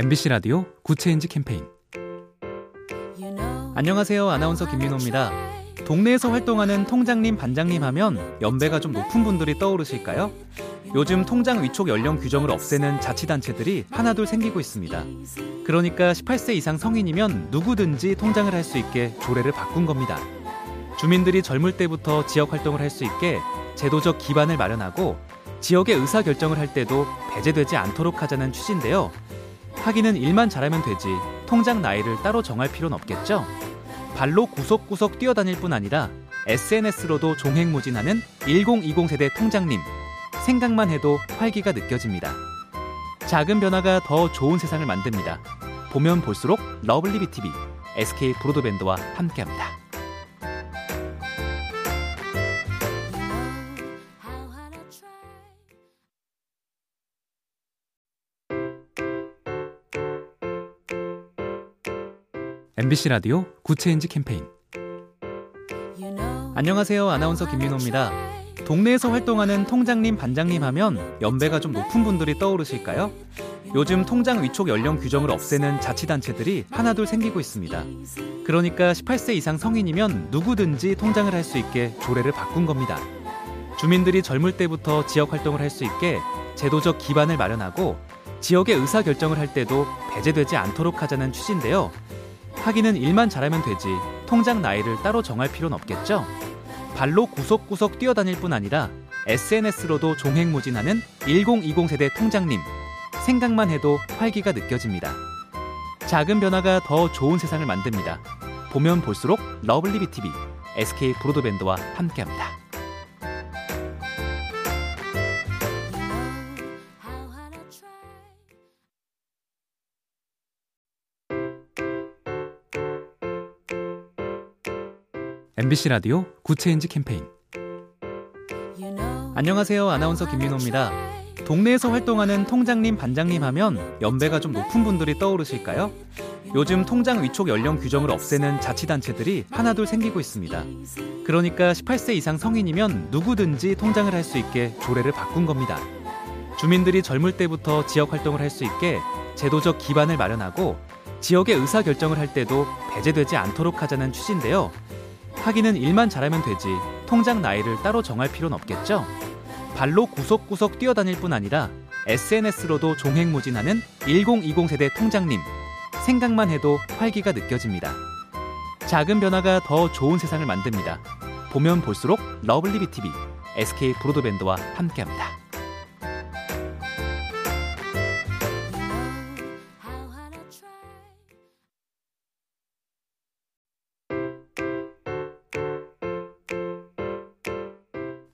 MBC 라디오 Good Change 캠페인 안녕하세요. 아나운서 김민호입니다. 동네에서 활동하는 통장님, 반장님 하면 연배가 좀 높은 분들이 떠오르실까요? 요즘 통장 위촉 연령 규정을 없애는 자치단체들이 하나둘 생기고 있습니다. 그러니까 18세 이상 성인이면 누구든지 통장을 할 수 있게 조례를 바꾼 겁니다. 주민들이 젊을 때부터 지역 활동을 할 수 있게 제도적 기반을 마련하고 지역의 의사 결정을 할 때도 배제되지 않도록 하자는 취지인데요. 하기는 일만 잘하면 되지 통장 나이를 따로 정할 필요는 없겠죠. 발로 구석구석 뛰어다닐 뿐 아니라 SNS로도 종횡무진하는 1020 세대 통장님. 생각만 해도 활기가 느껴집니다. 작은 변화가 더 좋은 세상을 만듭니다. 보면 볼수록 lovely B tv SK 브로드밴드와 함께합니다. MBC 라디오 Good Change 캠페인 안녕하세요. 아나운서 김민호입니다. 동네에서 활동하는 통장님, 반장님 하면 연배가 좀 높은 분들이 떠오르실까요? 요즘 통장 위촉 연령 규정을 없애는 자치단체들이 하나둘 생기고 있습니다. 그러니까 18세 이상 성인이면 누구든지 통장을 할 수 있게 조례를 바꾼 겁니다. 주민들이 젊을 때부터 지역 활동을 할 수 있게 제도적 기반을 마련하고 지역의 의사 결정을 할 때도 배제되지 않도록 하자는 취지인데요. 하기는 일만 잘하면 되지 통장 나이를 따로 정할 필요는 없겠죠? 발로 구석구석 뛰어다닐 뿐 아니라 SNS로도 종횡무진하는 1020 세대 통장님. 생각만 해도 활기가 느껴집니다. 작은 변화가 더 좋은 세상을 만듭니다. 보면 볼수록 lovely B tv SK 브로드밴드와 함께합니다. MBC 라디오 Good Change 캠페인 안녕하세요. 아나운서 김민호입니다. 동네에서 활동하는 통장님, 반장님 하면 연배가 좀 높은 분들이 떠오르실까요? 요즘 통장 위촉 연령 규정을 없애는 자치단체들이 하나둘 생기고 있습니다. 그러니까 18세 이상 성인이면 누구든지 통장을 할 수 있게 조례를 바꾼 겁니다. 주민들이 젊을 때부터 지역 활동을 할 수 있게 제도적 기반을 마련하고 지역의 의사 결정을 할 때도 배제되지 않도록 하자는 취지인데요. 하기는 일만 잘하면 되지 통장 나이를 따로 정할 필요는 없겠죠? 발로 구석구석 뛰어다닐 뿐 아니라 SNS로도 종횡무진하는 1020 세대 통장님. 생각만 해도 활기가 느껴집니다. 작은 변화가 더 좋은 세상을 만듭니다. 보면 볼수록 lovely B tv SK 브로드밴드와 함께합니다.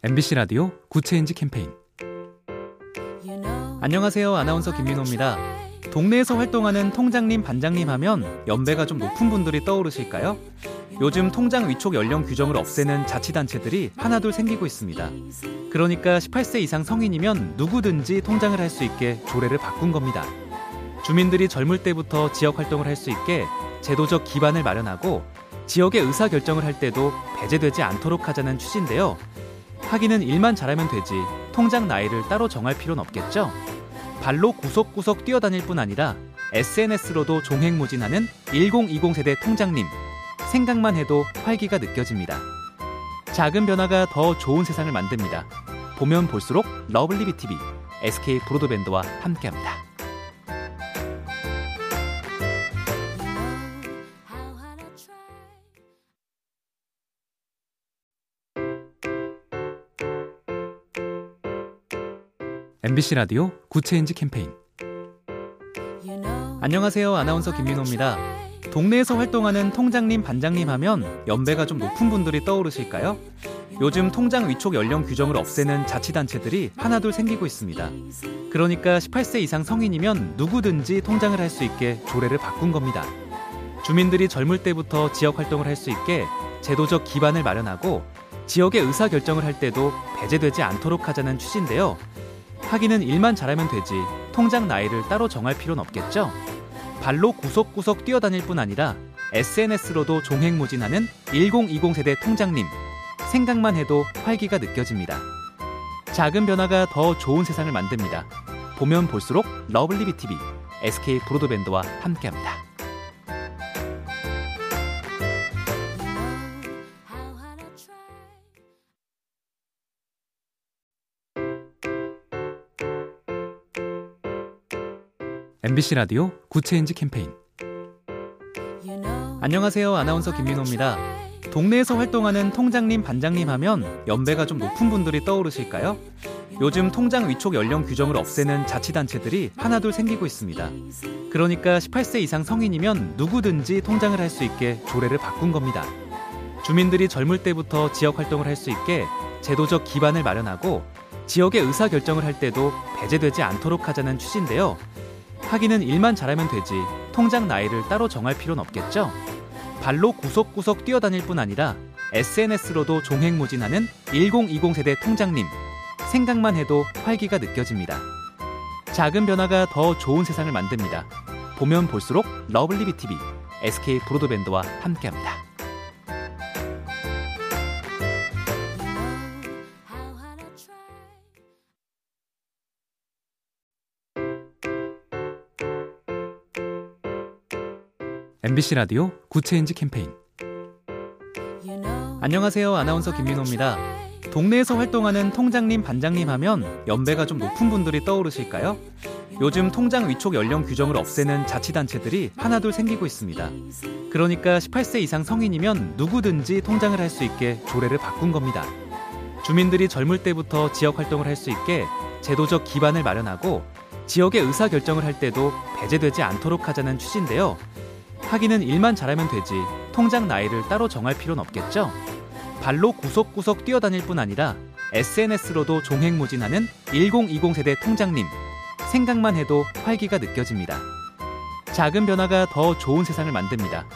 MBC 라디오 Good Change 캠페인 안녕하세요. 아나운서 김민호입니다. 동네에서 활동하는 통장님, 반장님 하면 연배가 좀 높은 분들이 떠오르실까요? 요즘 통장 위촉 연령 규정을 없애는 자치단체들이 하나둘 생기고 있습니다. 그러니까 18세 이상 성인이면 누구든지 통장을 할 수 있게 조례를 바꾼 겁니다. 주민들이 젊을 때부터 지역 활동을 할 수 있게 제도적 기반을 마련하고 지역의 의사 결정을 할 때도 배제되지 않도록 하자는 취지인데요. 하기는 일만 잘하면 되지 통장 나이를 따로 정할 필요는 없겠죠? 발로 구석구석 뛰어다닐 뿐 아니라 SNS로도 종횡무진하는 1020 세대 통장님. 생각만 해도 활기가 느껴집니다. 작은 변화가 더 좋은 세상을 만듭니다. 보면 볼수록 lovely B tv SK 브로드밴드와 함께합니다. MBC 라디오 Good Change 캠페인 안녕하세요. 아나운서 김민호입니다. 동네에서 활동하는 통장님, 반장님 하면 연배가 좀 높은 분들이 떠오르실까요? 요즘 통장 위촉 연령 규정을 없애는 자치단체들이 하나둘 생기고 있습니다. 그러니까 18세 이상 성인이면 누구든지 통장을 할 수 있게 조례를 바꾼 겁니다. 주민들이 젊을 때부터 지역 활동을 할 수 있게 제도적 기반을 마련하고 지역의 의사 결정을 할 때도 배제되지 않도록 하자는 취지인데요. 하기는 일만 잘하면 되지 통장 나이를 따로 정할 필요는 없겠죠? 발로 구석구석 뛰어다닐 뿐 아니라 SNS로도 종횡무진하는 1020 세대 통장님. 생각만 해도 활기가 느껴집니다. 작은 변화가 더 좋은 세상을 만듭니다. 보면 볼수록 lovely B tv SK 브로드밴드와 함께합니다. MBC 라디오 Good Change 캠페인 안녕하세요. 아나운서 김민호입니다. 동네에서 활동하는 통장님, 반장님 하면 연배가 좀 높은 분들이 떠오르실까요? 요즘 통장 위촉 연령 규정을 없애는 자치단체들이 하나둘 생기고 있습니다. 그러니까 18세 이상 성인이면 누구든지 통장을 할 수 있게 조례를 바꾼 겁니다. 주민들이 젊을 때부터 지역 활동을 할 수 있게 제도적 기반을 마련하고 지역의 의사 결정을 할 때도 배제되지 않도록 하자는 취지인데요. 하기는 일만 잘하면 되지 통장 나이를 따로 정할 필요는 없겠죠? 발로 구석구석 뛰어다닐 뿐 아니라 SNS로도 종횡무진하는 1020 세대 통장님. 생각만 해도 활기가 느껴집니다. 작은 변화가 더 좋은 세상을 만듭니다. 보면 볼수록 lovely B tv SK 브로드밴드와 함께합니다. MBC 라디오 Good Change 캠페인 안녕하세요. 아나운서 김민호입니다. 동네에서 활동하는 통장님, 반장님 하면 연배가 좀 높은 분들이 떠오르실까요? 요즘 통장 위촉 연령 규정을 없애는 자치단체들이 하나둘 생기고 있습니다. 그러니까 18세 이상 성인이면 누구든지 통장을 할 수 있게 조례를 바꾼 겁니다. 주민들이 젊을 때부터 지역 활동을 할 수 있게 제도적 기반을 마련하고 지역의 의사 결정을 할 때도 배제되지 않도록 하자는 취지인데요. 하기는 일만 잘하면 되지 통장 나이를 따로 정할 필요는 없겠죠? 발로 구석구석 뛰어다닐 뿐 아니라 SNS로도 종횡무진하는 1020 세대 통장님. 생각만 해도 활기가 느껴집니다. 작은 변화가 더 좋은 세상을 만듭니다.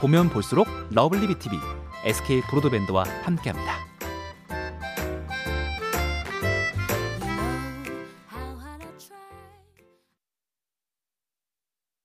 보면 볼수록 lovely B tv SK 브로드밴드와 함께합니다.